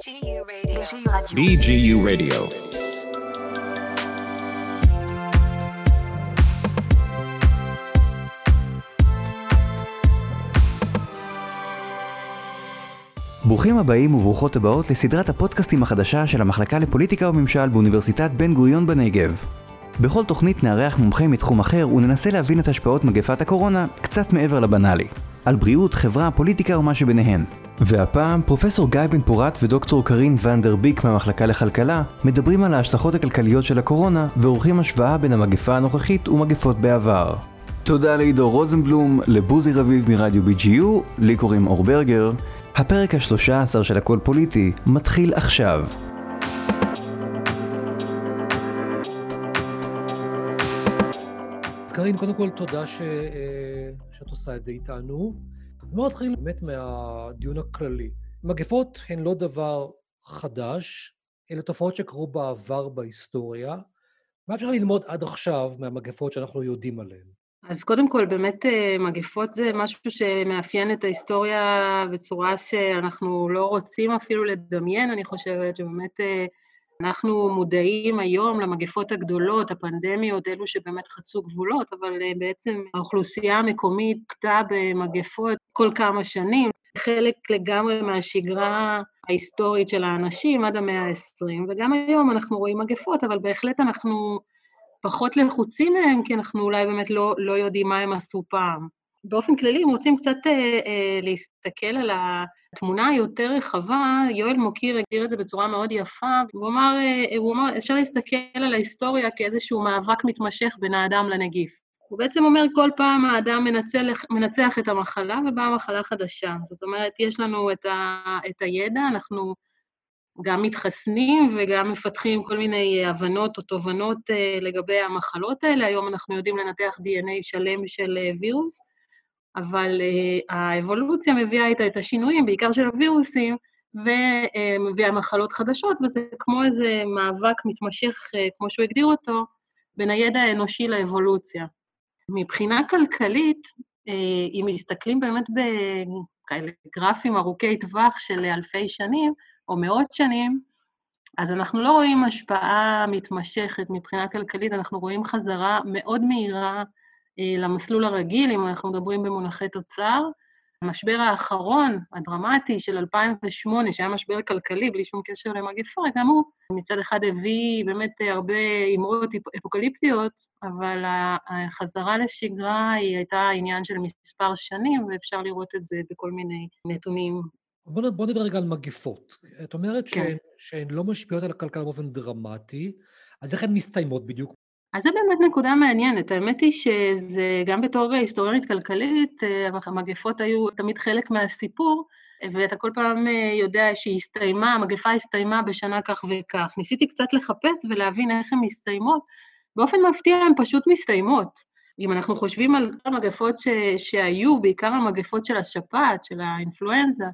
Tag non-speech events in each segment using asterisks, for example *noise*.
BGU Radio. ברוכים הבאים וברוכות הבאות לסדרת הפודקאסטים החדשה של המחלקה לפוליטיקה וממשל באוניברסיטת בן גוריון בנגב. בכל תוכנית נארח מומחה מתחום אחר וננסה להבין את השפעות מגפת הקורונה קצת מעבר לבנאלי. על בריאות, חברה, פוליטיקה ומה שביניהן. והפעם פרופסור גיא בן פורת ודוקטור קרין ונדר ביק מהמחלקה לכלכלה מדברים על ההשלכות הכלכליות של הקורונה ועורכים השוואה בין המגפה הנוכחית ומגפות בעבר. תודה לעידו רוזנבלום, לבוזי רביב מרדיו BGU, לי קוראים אור ברגר. הפרק השלושה עשר של הכל פוליטי מתחיל עכשיו. אז קארין, קודם כל תודה ש... אה, שאת עושה את זה איתנו. בואו נתחיל באמת מהדיון הכללי. מגפות הן לא דבר חדש, אלה תופעות שקרו בעבר בהיסטוריה. מה אפשר ללמוד עד עכשיו מהמגפות שאנחנו יודעים עליהן? אז קודם כל, באמת אה, מגפות זה משהו שמאפיין את ההיסטוריה בצורה שאנחנו לא רוצים אפילו לדמיין, אני חושבת, שבאמת אה, אנחנו מודעים היום למגפות הגדולות, הפנדמיות, אלו שבאמת חצו גבולות, אבל אה, בעצם האוכלוסייה המקומית קטעה במגפות כל כמה שנים, חלק לגמרי מהשגרה ההיסטורית של האנשים עד המאה ה-20, וגם היום אנחנו רואים מגפות, אבל בהחלט אנחנו פחות לחוצים מהם, כי אנחנו אולי באמת לא, לא יודעים מה הם עשו פעם. באופן כללי, אם רוצים קצת אה, אה, להסתכל על התמונה היותר רחבה, יואל מוקיר הגדיר את זה בצורה מאוד יפה, הוא אמר, אה, הוא אמר, אפשר להסתכל על ההיסטוריה כאיזשהו מאבק מתמשך בין האדם לנגיף. הוא בעצם אומר, כל פעם האדם מנצח, מנצח את המחלה ובאה מחלה חדשה. זאת אומרת, יש לנו את, ה, את הידע, אנחנו גם מתחסנים וגם מפתחים כל מיני הבנות או תובנות אה, לגבי המחלות האלה. היום אנחנו יודעים לנתח DNA שלם של אה, וירוס, אבל אה, האבולוציה מביאה איתה את השינויים, בעיקר של הווירוסים, ומביאה מחלות חדשות, וזה כמו איזה מאבק מתמשך, כמו שהוא הגדיר אותו, בין הידע האנושי לאבולוציה. מבחינה כלכלית, אם מסתכלים באמת בכאלה גרפים ארוכי טווח של אלפי שנים, או מאות שנים, אז אנחנו לא רואים השפעה מתמשכת מבחינה כלכלית, אנחנו רואים חזרה מאוד מהירה אה, למסלול הרגיל, אם אנחנו מדברים במונחי תוצר. המשבר האחרון, הדרמטי, של 2008, שהיה משבר כלכלי בלי שום קשר למגפה, גם הוא מצד אחד הביא באמת הרבה אמרות אפוקליפטיות, אבל החזרה לשגרה היא הייתה עניין של מספר שנים, ואפשר לראות את זה בכל מיני נתונים בוא, בוא נדבר רגע על מגפות. את אומרת כן. שהן, שהן לא משפיעות על הכלכלה באופן דרמטי, אז איך הן מסתיימות בדיוק? אז זו באמת נקודה מעניינת. האמת היא שזה, גם בתור היסטוריונית כלכלית, אה, המגפות היו תמיד חלק מהסיפור, ואתה כל פעם אה, יודע שהיא הסתיימה, המגפה הסתיימה בשנה כך וכך. ניסיתי קצת לחפש ולהבין איך הן מסתיימות. באופן מפתיע הן פשוט מסתיימות. אם אנחנו חושבים על המגפות ש, שהיו, בעיקר המגפות של השפעת, של האינפלואנזה,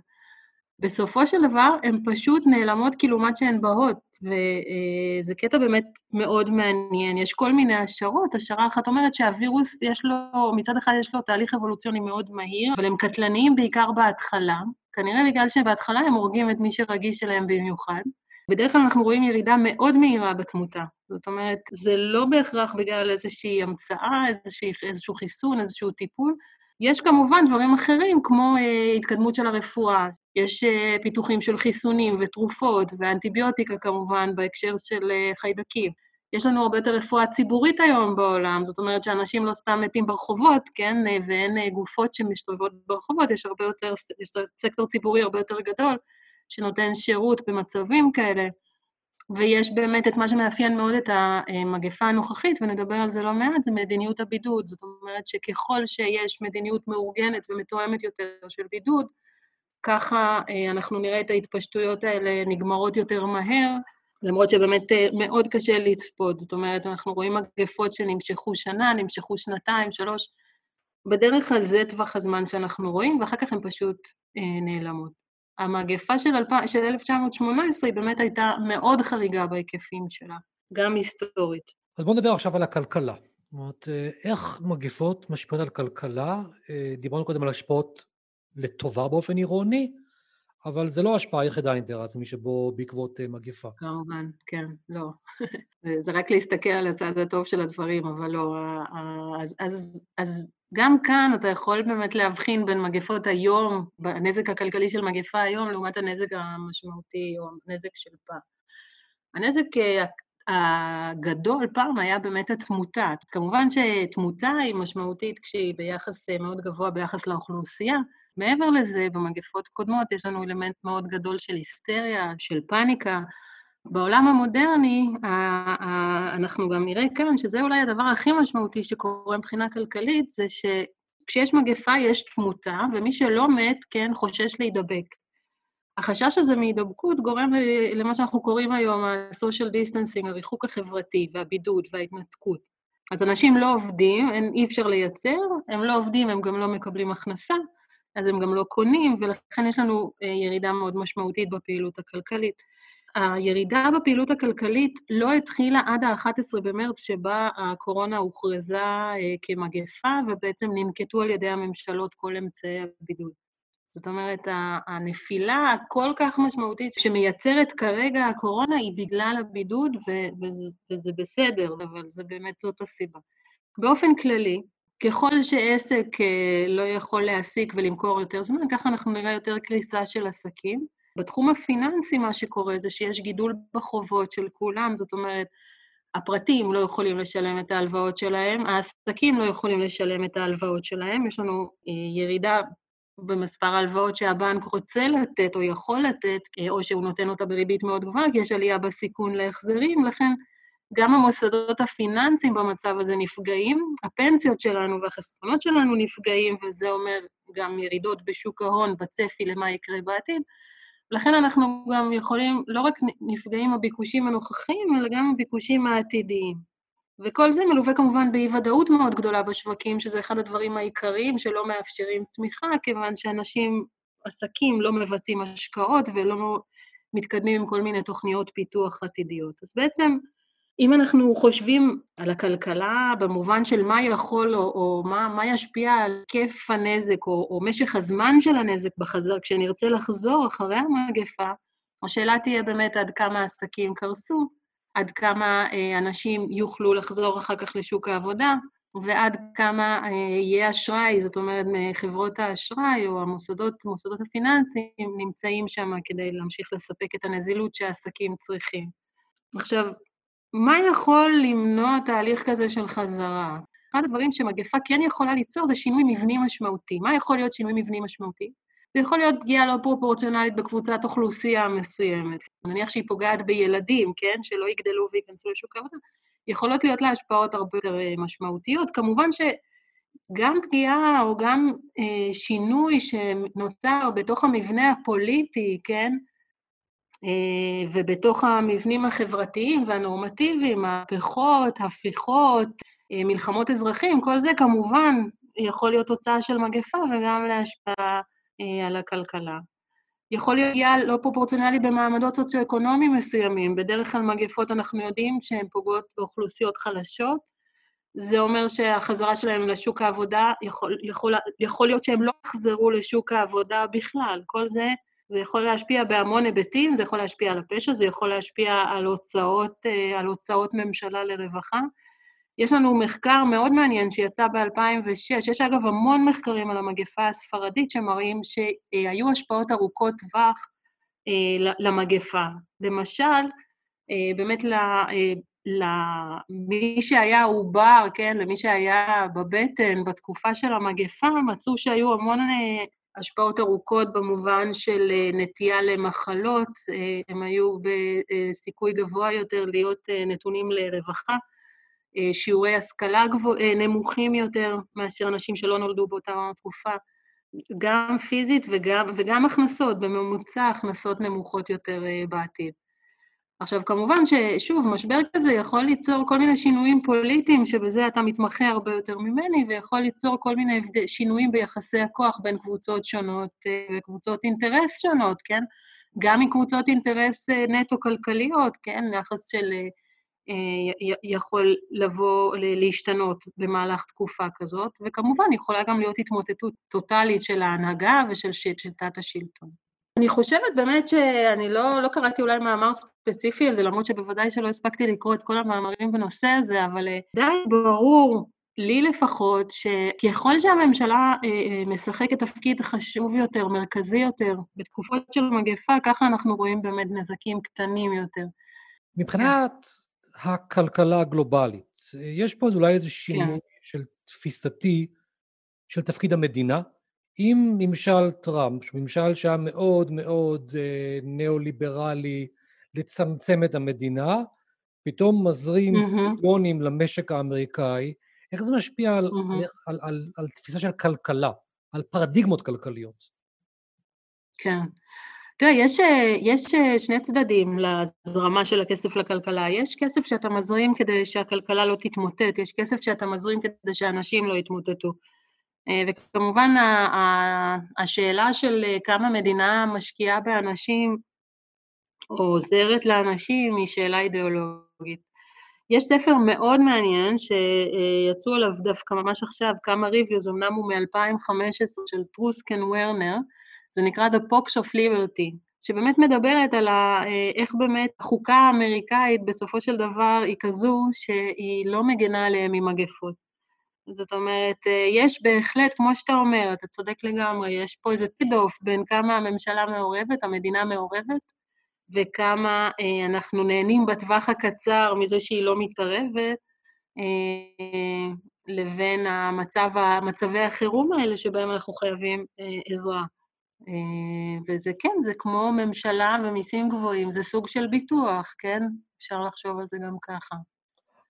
בסופו של דבר הן פשוט נעלמות עד שהן באות, וזה קטע באמת מאוד מעניין. יש כל מיני השערות, השערה אחת אומרת שהווירוס יש לו, מצד אחד יש לו תהליך אבולוציוני מאוד מהיר, אבל הם קטלניים בעיקר בהתחלה, כנראה בגלל שבהתחלה הם הורגים את מי שרגיש אליהם במיוחד. בדרך כלל אנחנו רואים ירידה מאוד מהירה בתמותה. זאת אומרת, זה לא בהכרח בגלל איזושהי המצאה, איזושהי, איזשהו חיסון, איזשהו טיפול, יש כמובן דברים אחרים, כמו uh, התקדמות של הרפואה, יש uh, פיתוחים של חיסונים ותרופות ואנטיביוטיקה כמובן בהקשר של uh, חיידקים. יש לנו הרבה יותר רפואה ציבורית היום בעולם, זאת אומרת שאנשים לא סתם מתים ברחובות, כן, ואין uh, גופות שמסתובבות ברחובות, יש הרבה יותר, יש סקטור ציבורי הרבה יותר גדול שנותן שירות במצבים כאלה. ויש באמת את מה שמאפיין מאוד את המגפה הנוכחית, ונדבר על זה לא מעט, זה מדיניות הבידוד. זאת אומרת שככל שיש מדיניות מאורגנת ומתואמת יותר של בידוד, ככה אה, אנחנו נראה את ההתפשטויות האלה נגמרות יותר מהר, למרות שבאמת אה, מאוד קשה לצפות. זאת אומרת, אנחנו רואים מגפות שנמשכו שנה, נמשכו שנתיים, שלוש. בדרך כלל זה טווח הזמן שאנחנו רואים, ואחר כך הן פשוט אה, נעלמות. המגפה של, אלפ... של 1918 היא באמת הייתה מאוד חריגה בהיקפים שלה, גם היסטורית. אז בואו נדבר עכשיו על הכלכלה. זאת אומרת, אה, איך מגפות משפיעות על כלכלה? אה, דיברנו קודם על השפעות לטובה באופן עירוני, אבל זה לא ההשפעה היחידה האינטר-עצמי שבו בעקבות אה, מגיפה. כמובן, כן, לא. *laughs* זה רק להסתכל על הצד הטוב של הדברים, אבל לא. אז, אז, אז גם כאן אתה יכול באמת להבחין בין מגפות היום, הנזק הכלכלי של מגפה היום, לעומת הנזק המשמעותי או הנזק של פעם. הנזק אה, הגדול פעם היה באמת התמותה. כמובן שתמותה היא משמעותית כשהיא ביחס אה, מאוד גבוה ביחס לאוכלוסייה. מעבר לזה, במגפות קודמות יש לנו אלמנט מאוד גדול של היסטריה, של פאניקה. בעולם המודרני, אנחנו גם נראה כאן שזה אולי הדבר הכי משמעותי שקורה מבחינה כלכלית, זה שכשיש מגפה יש תמותה, ומי שלא מת, כן, חושש להידבק. החשש הזה מהידבקות גורם למה שאנחנו קוראים היום ה-social distancing, הריחוק החברתי והבידוד וההתנתקות. אז אנשים לא עובדים, אין, אי אפשר לייצר, הם לא עובדים, הם גם לא מקבלים הכנסה, אז הם גם לא קונים, ולכן יש לנו אה, ירידה מאוד משמעותית בפעילות הכלכלית. הירידה בפעילות הכלכלית לא התחילה עד ה-11 במרץ, שבה הקורונה הוכרזה אה, כמגפה, ובעצם ננקטו על ידי הממשלות כל אמצעי הבידוד. זאת אומרת, הנפילה הכל כך משמעותית שמייצרת כרגע הקורונה היא בגלל הבידוד, וזה בסדר, אבל זה באמת זאת הסיבה. באופן כללי, ככל שעסק אה, לא יכול להעסיק ולמכור יותר זמן, ככה אנחנו נראה יותר קריסה של עסקים. בתחום הפיננסי מה שקורה זה שיש גידול בחובות של כולם, זאת אומרת, הפרטים לא יכולים לשלם את ההלוואות שלהם, העסקים לא יכולים לשלם את ההלוואות שלהם, יש לנו אה, ירידה במספר ההלוואות שהבנק רוצה לתת או יכול לתת, אה, או שהוא נותן אותה בריבית מאוד גבוהה, כי יש עלייה בסיכון להחזרים, לכן גם המוסדות הפיננסיים במצב הזה נפגעים, הפנסיות שלנו והחסכונות שלנו נפגעים, וזה אומר גם ירידות בשוק ההון בצפי למה יקרה בעתיד. לכן אנחנו גם יכולים, לא רק נפגעים הביקושים הנוכחיים, אלא גם הביקושים העתידיים. וכל זה מלווה כמובן באי-ודאות מאוד גדולה בשווקים, שזה אחד הדברים העיקריים שלא מאפשרים צמיחה, כיוון שאנשים, עסקים, לא מבצעים השקעות ולא מתקדמים עם כל מיני תוכניות פיתוח עתידיות. אז בעצם, אם אנחנו חושבים על הכלכלה במובן של מה יכול או, או מה, מה ישפיע על היקף הנזק או, או משך הזמן של הנזק בחזר, כשנרצה לחזור אחרי המגפה, השאלה תהיה באמת עד כמה עסקים קרסו, עד כמה אה, אנשים יוכלו לחזור אחר כך לשוק העבודה, ועד כמה אה, יהיה אשראי, זאת אומרת, חברות האשראי או המוסדות, המוסדות הפיננסיים נמצאים שם כדי להמשיך לספק את הנזילות שהעסקים צריכים. עכשיו, מה יכול למנוע תהליך כזה של חזרה? אחד הדברים שמגפה כן יכולה ליצור זה שינוי מבני משמעותי. מה יכול להיות שינוי מבני משמעותי? זה יכול להיות פגיעה לא פרופורציונלית בקבוצת אוכלוסייה מסוימת. נניח שהיא פוגעת בילדים, כן? שלא יגדלו וייכנסו לשוק העבודה. יכולות להיות לה השפעות הרבה יותר אה, משמעותיות. כמובן שגם פגיעה או גם אה, שינוי שנוצר בתוך המבנה הפוליטי, כן? אה, ובתוך המבנים החברתיים והנורמטיביים, מהפכות, הפיכות, אה, מלחמות אזרחים, כל זה כמובן יכול להיות תוצאה של מגפה וגם להשפעה אה, על הכלכלה. יכול להיות פגיעה לא פרופורציונלי במעמדות סוציו-אקונומיים מסוימים. בדרך כלל מגפות אנחנו יודעים שהן פוגעות באוכלוסיות חלשות. זה אומר שהחזרה שלהם לשוק העבודה, יכול, יכול, יכול להיות שהם לא יחזרו לשוק העבודה בכלל. כל זה זה יכול להשפיע בהמון היבטים, זה יכול להשפיע על הפשע, זה יכול להשפיע על הוצאות, אה, על הוצאות ממשלה לרווחה. יש לנו מחקר מאוד מעניין שיצא ב-2006, יש אגב המון מחקרים על המגפה הספרדית שמראים שהיו השפעות ארוכות טווח אה, למגפה. למשל, אה, באמת למי שהיה עובר, כן, למי שהיה בבטן בתקופה של המגפה, מצאו שהיו המון השפעות ארוכות במובן של אה, נטייה למחלות, אה, הם היו בסיכוי גבוה יותר להיות אה, נתונים לרווחה, שיעורי השכלה גבוה, נמוכים יותר מאשר אנשים שלא נולדו באותה תקופה, גם פיזית וגם, וגם הכנסות, בממוצע הכנסות נמוכות יותר בעתיד. עכשיו, כמובן ששוב, משבר כזה יכול ליצור כל מיני שינויים פוליטיים, שבזה אתה מתמחה הרבה יותר ממני, ויכול ליצור כל מיני שינויים ביחסי הכוח בין קבוצות שונות אה, וקבוצות אינטרס שונות, כן? גם מקבוצות אינטרס אה, נטו-כלכליות, כן? יחס של... אה, יכול לבוא, להשתנות במהלך תקופה כזאת, וכמובן יכולה גם להיות התמוטטות טוטאלית של ההנהגה ושל שיטת השלטון. אני חושבת באמת שאני לא, לא קראתי אולי מאמר ספציפי על זה, למרות שבוודאי שלא הספקתי לקרוא את כל המאמרים בנושא הזה, אבל אה, די ברור, לי לפחות, שככל שהממשלה אה, אה, משחקת תפקיד חשוב יותר, מרכזי יותר, בתקופות של מגפה, ככה אנחנו רואים באמת נזקים קטנים יותר. מבחינת כן. הכלכלה הגלובלית, יש פה אולי איזה שינוי כן. של תפיסתי של תפקיד המדינה, אם ממשל טראמפ, שהוא ממשל שהיה מאוד מאוד אה, ניאו-ליברלי, לצמצם את המדינה, פתאום מזרים טריליונים mm-hmm. למשק האמריקאי, איך זה משפיע על, mm-hmm. על, על, על, על תפיסה של כלכלה, על פרדיגמות כלכליות? כן. תראה, יש, יש שני צדדים להזרמה של הכסף לכלכלה. יש כסף שאתה מזרים כדי שהכלכלה לא תתמוטט, יש כסף שאתה מזרים כדי שאנשים לא יתמוטטו. אה, וכמובן השאלה של אה, כמה מדינה משקיעה באנשים או עוזרת לאנשים היא שאלה אידיאולוגית. יש ספר מאוד מעניין שיצאו עליו דווקא ממש עכשיו כמה ריוויוז, אמנם הוא מ-2015 של טרוסקן ורנר, זה נקרא The Pox of Liberty, שבאמת מדברת על אה, איך באמת החוקה האמריקאית בסופו של דבר היא כזו שהיא לא מגנה עליהם ממגפות. זאת אומרת, אה, יש בהחלט, כמו שאתה אומר, אתה צודק לגמרי, יש פה איזה טידוף בין כמה הממשלה מעורבת, המדינה מעורבת, וכמה אה, אנחנו נהנים בטווח הקצר מזה שהיא לא מתערבת, אה, לבין המצב, מצבי החירום האלה שבהם אנחנו חייבים עזרה. וזה כן, זה כמו ממשלה ומיסים גבוהים, זה סוג של ביטוח, כן? אפשר לחשוב על זה גם ככה.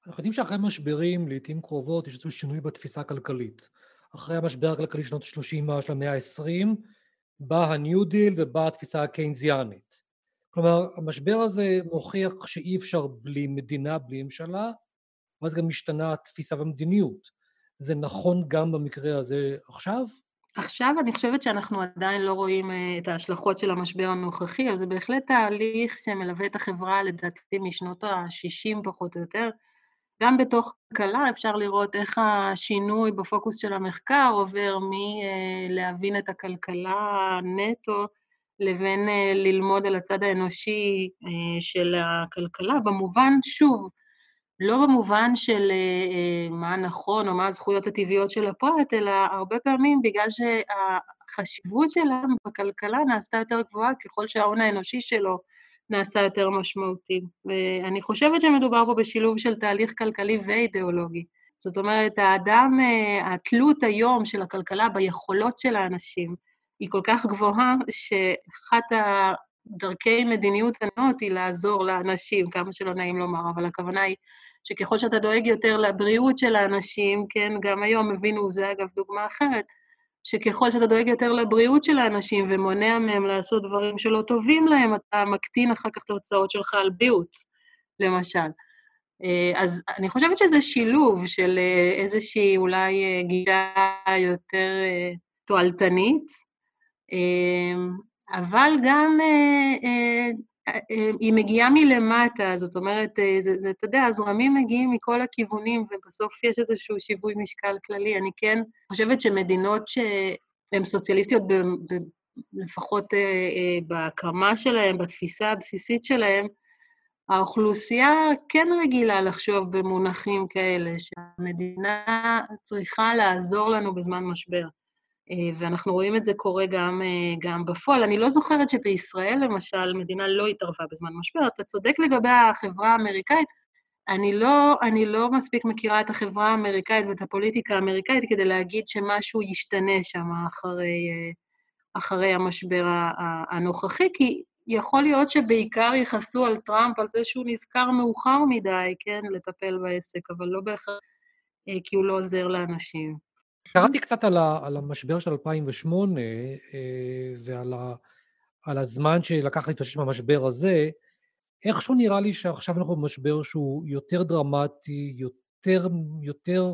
אנחנו יודעים שאחרי משברים, לעיתים קרובות, יש איזשהו שינוי בתפיסה הכלכלית. אחרי המשבר הכלכלי שנות ה-30 של המאה ה-20, בא ה-New Deal ובאה התפיסה הקיינזיאנית. כלומר, המשבר הזה מוכיח שאי אפשר בלי מדינה, בלי ממשלה, ואז גם משתנה התפיסה והמדיניות. זה נכון גם במקרה הזה עכשיו? עכשיו אני חושבת שאנחנו עדיין לא רואים אה, את ההשלכות של המשבר הנוכחי, אבל זה בהחלט תהליך שמלווה את החברה לדעתי משנות ה-60 פחות או יותר. גם בתוך כלכלה אפשר לראות איך השינוי בפוקוס של המחקר עובר מלהבין אה, את הכלכלה נטו לבין אה, ללמוד על הצד האנושי אה, של הכלכלה, במובן, שוב, לא במובן של מה נכון או מה הזכויות הטבעיות של הפרט, אלא הרבה פעמים בגלל שהחשיבות שלהם בכלכלה נעשתה יותר גבוהה ככל שההון האנושי שלו נעשה יותר משמעותי. ואני חושבת שמדובר פה בשילוב של תהליך כלכלי ואידיאולוגי. זאת אומרת, האדם, אה, התלות היום של הכלכלה ביכולות של האנשים היא כל כך גבוהה, שאחת הדרכי מדיניות ענות היא לעזור לאנשים, כמה שלא נעים לומר, אבל הכוונה היא שככל שאתה דואג יותר לבריאות של האנשים, כן, גם היום הבינו, זה אגב דוגמה אחרת, שככל שאתה דואג יותר לבריאות של האנשים ומונע מהם לעשות דברים שלא טובים להם, אתה מקטין אחר כך את ההוצאות שלך על בריאות, למשל. אה, אז אני חושבת שזה שילוב של אה, איזושהי אולי אה, גישה יותר תועלתנית, אבל גם היא מגיעה מלמטה, זאת אומרת, אה, זה, זה, אתה יודע, הזרמים מגיעים מכל הכיוונים, ובסוף יש איזשהו שיווי משקל כללי. אני כן חושבת שמדינות שהן סוציאליסטיות, ב, ב, לפחות אה, אה, בהקמה שלהן, בתפיסה הבסיסית שלהן, האוכלוסייה כן רגילה לחשוב במונחים כאלה, שהמדינה צריכה לעזור לנו בזמן משבר. אה, ואנחנו רואים את זה קורה גם, אה, גם בפועל. אני לא זוכרת שבישראל, למשל, מדינה לא התערבה בזמן משבר. אתה צודק לגבי החברה האמריקאית, אני לא, אני לא מספיק מכירה את החברה האמריקאית ואת הפוליטיקה האמריקאית כדי להגיד שמשהו ישתנה שם אחרי, אה, אחרי המשבר הנוכחי, כי יכול להיות שבעיקר יכעסו על טראמפ על זה שהוא נזכר מאוחר מדי, כן, לטפל בעסק, אבל לא בהכרח כי הוא לא עוזר לאנשים. קראתי קצת על, ה, על המשבר של 2008 אה, ועל ה, על הזמן שלקח להתאושש מהמשבר הזה. איכשהו נראה לי שעכשיו אנחנו במשבר שהוא יותר דרמטי, יותר, יותר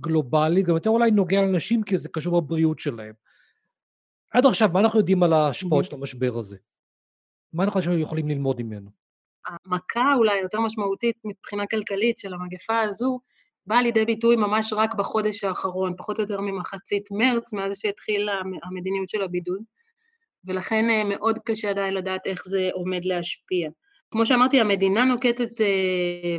גלובלי, גם יותר אולי נוגע לאנשים כי זה קשור בבריאות שלהם. עד עכשיו, מה אנחנו יודעים על ההשפעות של המשבר הזה? מה אנחנו יכולים ללמוד ממנו? המכה אולי יותר משמעותית מבחינה כלכלית של המגפה הזו, באה לידי ביטוי ממש רק בחודש האחרון, פחות או יותר ממחצית מרץ, מאז שהתחילה המדיניות של הבידוד. ולכן אה, מאוד קשה עדיין לדעת איך זה עומד להשפיע. כמו שאמרתי, המדינה נוקטת,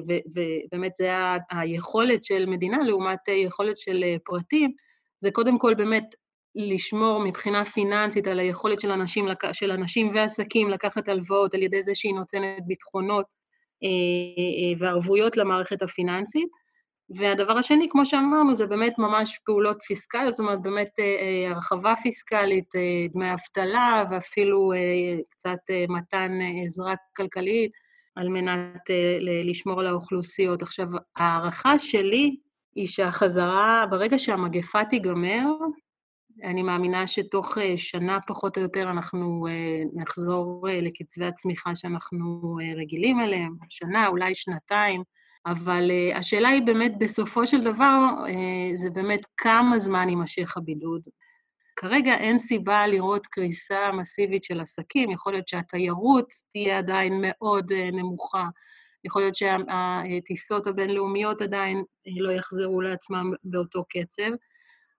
ובאמת זה היכולת של מדינה לעומת יכולת של פרטים, זה קודם כל באמת לשמור מבחינה פיננסית על היכולת של אנשים, של אנשים ועסקים לקחת הלוואות על ידי זה שהיא נותנת ביטחונות אה, אה, וערבויות למערכת הפיננסית. והדבר השני, כמו שאמרנו, זה באמת ממש פעולות פיסקליות, זאת אומרת, באמת אה, הרחבה פיסקלית, דמי אבטלה ואפילו קצת מתן עזרה כלכלית על מנת לשמור על האוכלוסיות. עכשיו, ההערכה שלי היא שהחזרה, ברגע שהמגפה תיגמר, אני מאמינה שתוך אה, שנה פחות או יותר אנחנו אה, נחזור אה, לקצבי הצמיחה שאנחנו רגילים אליהם, שנה, אולי שנתיים, אבל השאלה היא באמת, בסופו של דבר, זה באמת כמה זמן יימשך הבידוד. כרגע אין סיבה לראות קריסה מסיבית של עסקים, יכול להיות שהתיירות תהיה עדיין מאוד נמוכה, יכול להיות שהטיסות הבינלאומיות עדיין לא יחזרו לעצמם באותו קצב.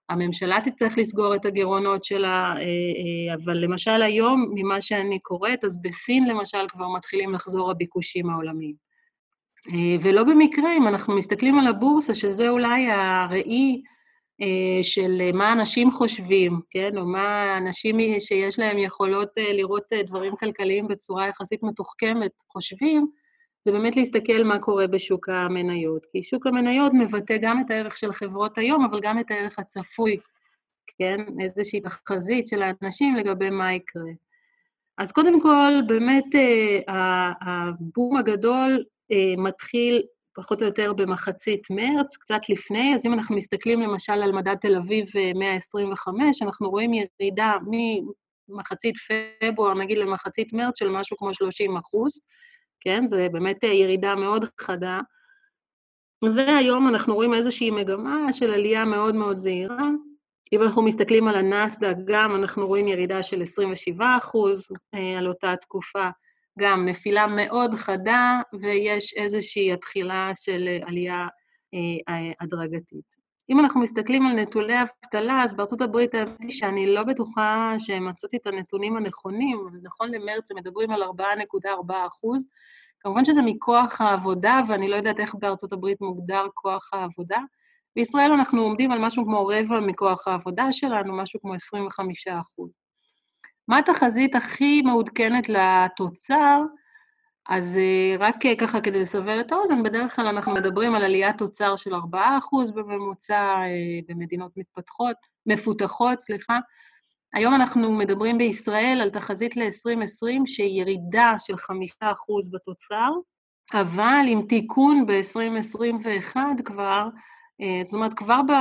הממשלה תצטרך לסגור את הגירעונות שלה, אבל למשל היום, ממה שאני קוראת, אז בסין למשל כבר מתחילים לחזור הביקושים העולמיים. אה, ולא במקרה, אם אנחנו מסתכלים על הבורסה, שזה אולי הראי של מה אנשים חושבים, כן? או מה אנשים שיש להם יכולות לראות דברים כלכליים בצורה יחסית מתוחכמת חושבים, זה באמת להסתכל מה קורה בשוק המניות. כי שוק המניות מבטא גם את הערך של החברות היום, אבל גם את הערך הצפוי, כן? איזושהי תחזית של האנשים לגבי מה יקרה. אז קודם כל, באמת אה, הבום הגדול אה, מתחיל פחות או יותר במחצית מרץ, קצת לפני, אז אם אנחנו מסתכלים למשל על מדד תל אביב 125, אה, אנחנו רואים ירידה ממחצית פברואר, נגיד למחצית מרץ, של משהו כמו 30 אחוז. כן? זה באמת אה, ירידה מאוד חדה. והיום אנחנו רואים איזושהי מגמה של עלייה מאוד מאוד זהירה. אם אנחנו מסתכלים על הנסדק, גם אנחנו רואים ירידה של 27 אחוז אה, על אותה תקופה, גם נפילה מאוד חדה, ויש איזושהי התחילה של עלייה אה, הדרגתית. אם אנחנו מסתכלים על נתוני אבטלה, אז בארצות הברית האמת היא שאני לא בטוחה שמצאתי את הנתונים הנכונים, אבל נכון למרץ הם מדברים על 4.4 אחוז. כמובן שזה מכוח העבודה, ואני לא יודעת איך בארצות הברית מוגדר כוח העבודה. בישראל אנחנו עומדים על משהו כמו רבע מכוח העבודה שלנו, משהו כמו 25 אחוז. מה התחזית הכי מעודכנת לתוצר? אז אה, רק אה, ככה כדי לסבר את האוזן, בדרך כלל אנחנו מדברים על עליית תוצר של 4% בממוצע אה, במדינות מתפתחות, מפותחות, סליחה. היום אנחנו מדברים בישראל על תחזית ל-2020 שהיא ירידה של 5% בתוצר, אבל עם תיקון ב-2021 כבר, זאת אומרת, כבר ב,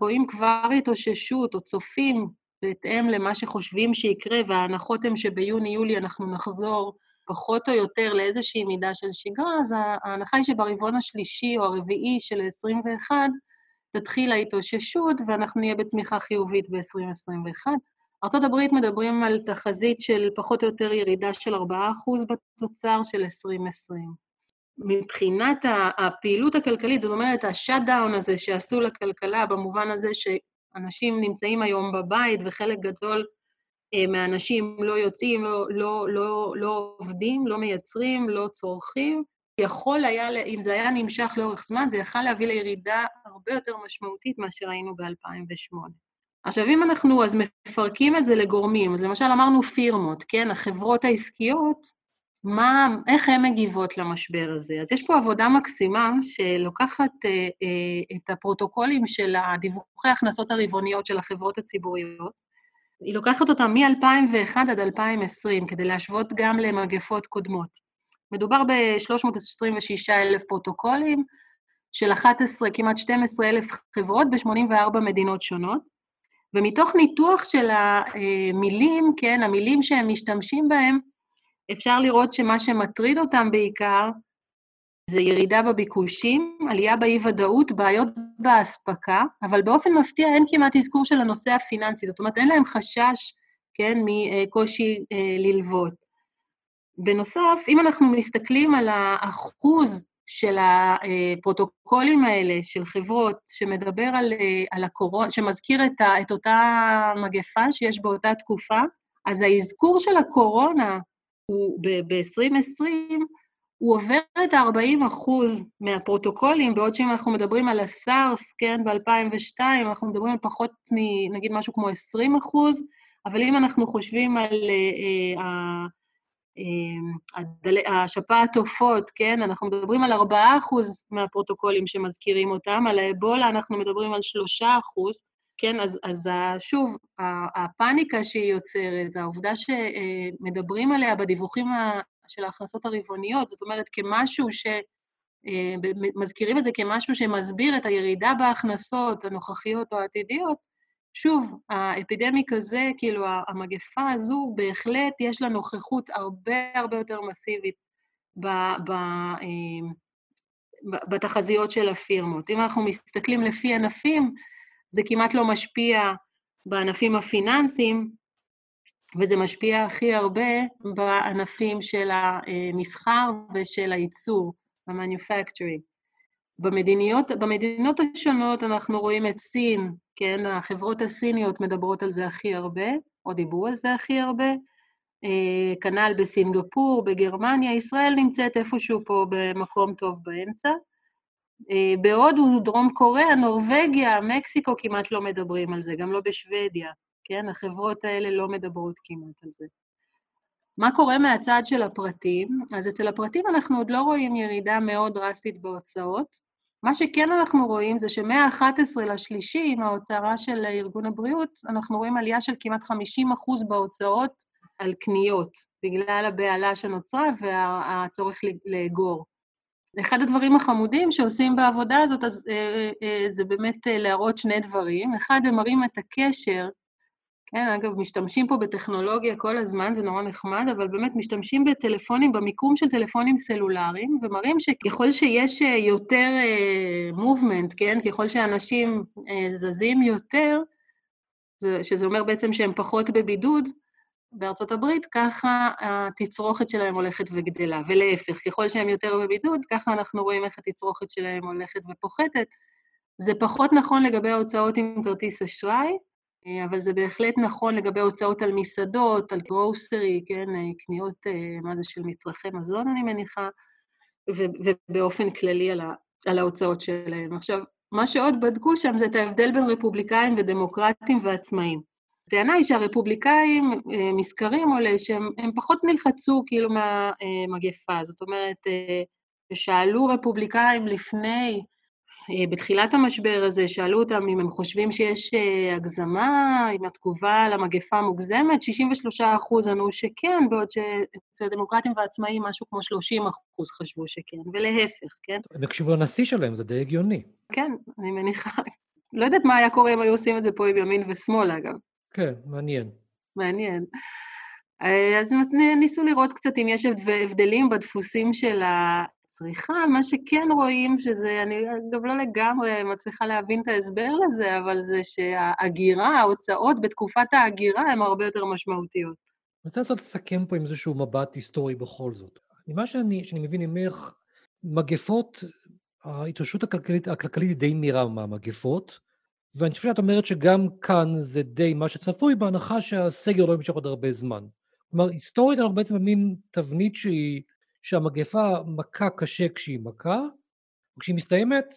רואים כבר התאוששות או צופים בהתאם למה שחושבים שיקרה, וההנחות הן שביוני-יולי אנחנו נחזור פחות או יותר לאיזושהי מידה של שגרה, אז ההנחה היא שברבעון השלישי או הרביעי של 21 תתחיל ההתאוששות ואנחנו נהיה בצמיחה חיובית ב-2021. ארה"ב מדברים על תחזית של פחות או יותר ירידה של 4% בתוצר של 2020. מבחינת הפעילות הכלכלית, זאת אומרת, השאט-דאון הזה שעשו לכלכלה, במובן הזה שאנשים נמצאים היום בבית וחלק גדול אה, מאנשים לא יוצאים, לא, לא, לא, לא עובדים, לא מייצרים, לא צורכים. יכול היה, אם זה היה נמשך לאורך זמן, זה יכל להביא לירידה הרבה יותר משמעותית מאשר היינו ב-2008. עכשיו, אם אנחנו אז מפרקים את זה לגורמים, אז למשל אמרנו פירמות, כן? החברות העסקיות, מה, איך הן מגיבות למשבר הזה? אז יש פה עבודה מקסימה שלוקחת אה, אה, את הפרוטוקולים של הדיווחי ההכנסות הרבעוניות של החברות הציבוריות, היא לוקחת אותם מ-2001 עד 2020, כדי להשוות גם למגפות קודמות. מדובר ב-326 אלף פרוטוקולים של 11, כמעט 12 אלף חברות ב-84 מדינות שונות, ומתוך ניתוח של המילים, כן, המילים שהם משתמשים בהם, אפשר לראות שמה שמטריד אותם בעיקר זה ירידה בביקושים, עלייה באי-ודאות, בעיות באספקה, אבל באופן מפתיע אין כמעט אזכור של הנושא הפיננסי, זאת אומרת, אין להם חשש, כן, מקושי אה, ללוות. בנוסף, אם אנחנו מסתכלים על האחוז של הפרוטוקולים האלה, של חברות, שמדבר על, אה, על הקורונה, שמזכיר את, ה, את אותה מגפה שיש באותה תקופה, אז האזכור של הקורונה ב-2020, הוא עובר את ה-40 אחוז מהפרוטוקולים, בעוד שאם אנחנו מדברים על הסארס, כן, ב-2002, אנחנו מדברים על פחות מ... נגיד משהו כמו 20 אחוז, אבל אם אנחנו חושבים על uh, uh, uh, השפעת עופות, כן, אנחנו מדברים על 4 אחוז מהפרוטוקולים שמזכירים אותם, על האבולה אנחנו מדברים על 3 אחוז, כן, אז, אז שוב, הפאניקה שהיא יוצרת, העובדה שמדברים עליה בדיווחים של ההכנסות הרבעוניות, זאת אומרת, כמשהו ש... מזכירים את זה כמשהו שמסביר את הירידה בהכנסות הנוכחיות או העתידיות, שוב, האפידמיק הזה, כאילו, המגפה הזו, בהחלט יש לה נוכחות הרבה הרבה יותר מסיבית ב, ב, בתחזיות של הפירמות. אם אנחנו מסתכלים לפי ענפים, זה כמעט לא משפיע בענפים הפיננסיים, וזה משפיע הכי הרבה בענפים של המסחר ושל הייצור, ה-manufacturing. במדיניות, במדינות השונות אנחנו רואים את סין, כן, החברות הסיניות מדברות על זה הכי הרבה, או דיברו על זה הכי הרבה, אה, כנ"ל בסינגפור, בגרמניה, ישראל נמצאת איפשהו פה במקום טוב באמצע. אה, בהודו, דרום קוריאה, נורבגיה, מקסיקו כמעט לא מדברים על זה, גם לא בשוודיה, כן? החברות האלה לא מדברות כמעט על זה. מה קורה מהצד של הפרטים? אז אצל הפרטים אנחנו עוד לא רואים ירידה מאוד דרסטית בהוצאות. מה שכן אנחנו רואים זה שמה-11 לשלישי, עם ההוצאה של ארגון הבריאות, אנחנו רואים עלייה של כמעט 50 אחוז בהוצאות על קניות, בגלל הבהלה שנוצרה והצורך לאגור. אחד הדברים החמודים שעושים בעבודה הזאת, אז אה, אה, אה, זה באמת אה, להראות שני דברים. אחד, הם מראים את הקשר, כן, אגב, משתמשים פה בטכנולוגיה כל הזמן, זה נורא נחמד, אבל באמת משתמשים בטלפונים, במיקום של טלפונים סלולריים, ומראים שככל שיש אה, יותר מובמנט, uh, כן, ככל שאנשים uh, זזים יותר, שזה אומר בעצם שהם פחות בבידוד, בארצות הברית, ככה התצרוכת שלהם הולכת וגדלה. ולהפך, ככל שהם יותר בבידוד, ככה אנחנו רואים איך התצרוכת שלהם הולכת ופוחתת. זה פחות נכון לגבי ההוצאות עם כרטיס אשראי, אבל זה בהחלט נכון לגבי הוצאות על מסעדות, על גרוסרי, כן, קניות, מה זה, של מצרכי מזון, אני מניחה, ובאופן כללי על, ה, על ההוצאות שלהם. עכשיו, מה שעוד בדקו שם זה את ההבדל בין רפובליקאים ודמוקרטים ועצמאים. הטענה היא שהרפובליקאים, אה, מסקרים עולה שהם פחות נלחצו כאילו מהמגפה. זאת אומרת, אה, שאלו רפובליקאים לפני, אה, בתחילת המשבר הזה, שאלו אותם אם הם חושבים שיש הגזמה, אם התגובה למגפה מוגזמת, 63 אחוז ענו שכן, בעוד שאצל דמוקרטים ועצמאים משהו כמו 30 אחוז חשבו שכן, ולהפך, כן? הם הקשיבו לנשיא שלהם, זה די הגיוני. כן, אני מניחה. לא יודעת מה היה קורה אם היו עושים את זה פה עם ימין ושמאל, אגב. כן, מעניין. מעניין. אז ניסו לראות קצת אם יש הבדלים בדפוסים של הצריכה. מה שכן רואים, שזה, אני אגב לא לגמרי מצליחה להבין את ההסבר לזה, אבל זה שההגירה, ההוצאות בתקופת ההגירה הן הרבה יותר משמעותיות. אני רוצה לנסות לסכם פה עם איזשהו מבט היסטורי בכל זאת. מה שאני, שאני מבין ממך, מגפות, ההתאוששות הכלכלית, הכלכלית היא די מהירה מהמגפות, ואני חושב שאת אומרת שגם כאן זה די מה שצפוי, בהנחה שהסגר לא ימשוך עוד הרבה זמן. כלומר, היסטורית אנחנו בעצם במין תבנית שהיא, שהמגפה מכה קשה כשהיא מכה, וכשהיא מסתיימת,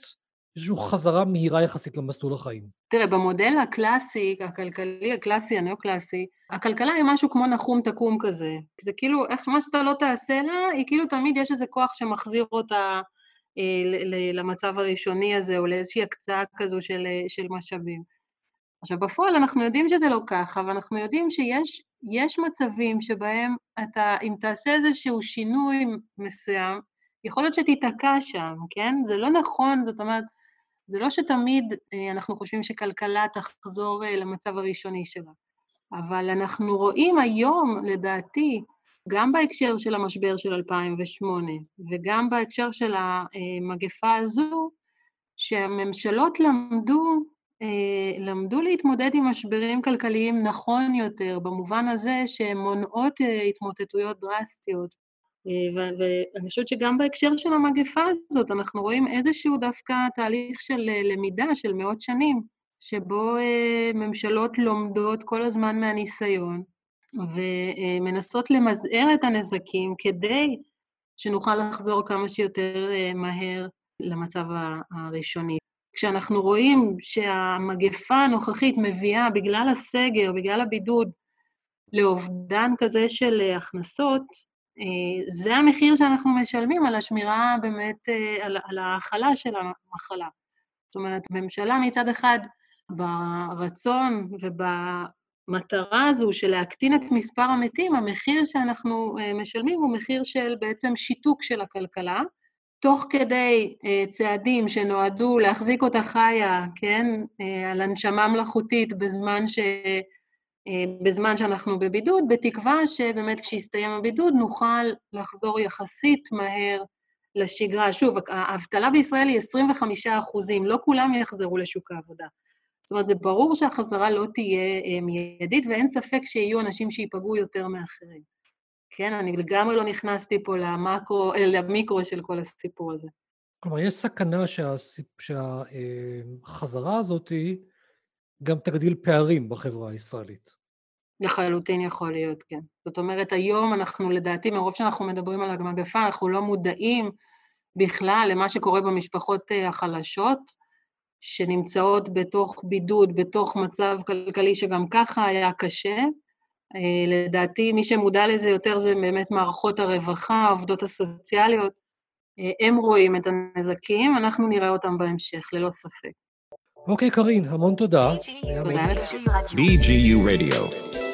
איזושהי חזרה מהירה יחסית למסלול החיים. תראה, במודל הקלאסי, הכלכלי, הקלאסי, הנאו-קלאסי, הכלכלה היא משהו כמו נחום תקום כזה. זה כאילו, איך מה שאתה לא תעשה לה, היא כאילו תמיד יש איזה כוח שמחזיר אותה למצב הראשוני הזה, או לאיזושהי הקצאה כזו של, אה, של משאבים. עכשיו, בפועל אנחנו יודעים שזה לא ככה, ואנחנו יודעים שיש מצבים שבהם אתה, אם תעשה איזשהו שינוי מסוים, יכול להיות שתיתקע שם, כן? זה לא נכון, זאת אומרת, זה לא שתמיד אה, אנחנו חושבים שכלכלה תחזור למצב הראשוני שלה, אבל אנחנו רואים היום, לדעתי, גם בהקשר של המשבר של 2008 וגם בהקשר של המגפה הזו, שהממשלות למדו, אה, למדו להתמודד עם משברים כלכליים נכון יותר, במובן הזה שהן מונעות אה, התמוטטויות דרסטיות. אה, ואני חושבת שגם בהקשר של המגפה הזאת, אנחנו רואים איזשהו דווקא תהליך של למידה של מאות שנים, שבו ממשלות לומדות כל הזמן מהניסיון, ומנסות למזער את הנזקים כדי שנוכל לחזור כמה שיותר מהר למצב הראשוני. כשאנחנו רואים שהמגפה הנוכחית מביאה, בגלל הסגר, בגלל הבידוד, לאובדן כזה של הכנסות, זה המחיר שאנחנו משלמים על השמירה באמת, על, על ההכלה של המחלה. זאת אומרת, הממשלה מצד אחד, ברצון ובמטרה הזו של להקטין את מספר המתים, המחיר שאנחנו משלמים הוא מחיר של בעצם שיתוק של הכלכלה, תוך כדי צעדים שנועדו להחזיק אותה חיה, כן, על הנשמה מלאכותית בזמן ש... בזמן שאנחנו בבידוד, בתקווה שבאמת כשיסתיים הבידוד נוכל לחזור יחסית מהר לשגרה. שוב, האבטלה בישראל היא 25 אחוזים, לא כולם יחזרו לשוק העבודה. זאת אומרת, זה ברור שהחזרה לא תהיה מיידית, ואין ספק שיהיו אנשים שייפגעו יותר מאחרים. כן, אני לגמרי לא נכנסתי פה למקרו, למיקרו של כל הסיפור הזה. כלומר, יש סכנה שהסיפ... שהחזרה הזאת גם תגדיל פערים בחברה הישראלית. לחלוטין יכול להיות, כן. זאת אומרת, היום אנחנו, לדעתי, מרוב שאנחנו מדברים על המגפה, אנחנו לא מודעים בכלל למה שקורה במשפחות אה, החלשות, שנמצאות בתוך בידוד, בתוך מצב כלכלי שגם ככה היה קשה. אה, לדעתי, מי שמודע לזה יותר זה באמת מערכות הרווחה, העובדות הסוציאליות. אה, הם רואים את הנזקים, אנחנו נראה אותם בהמשך, ללא ספק. אוקיי, קארין, המון תודה. תודה לך. BGU Radio.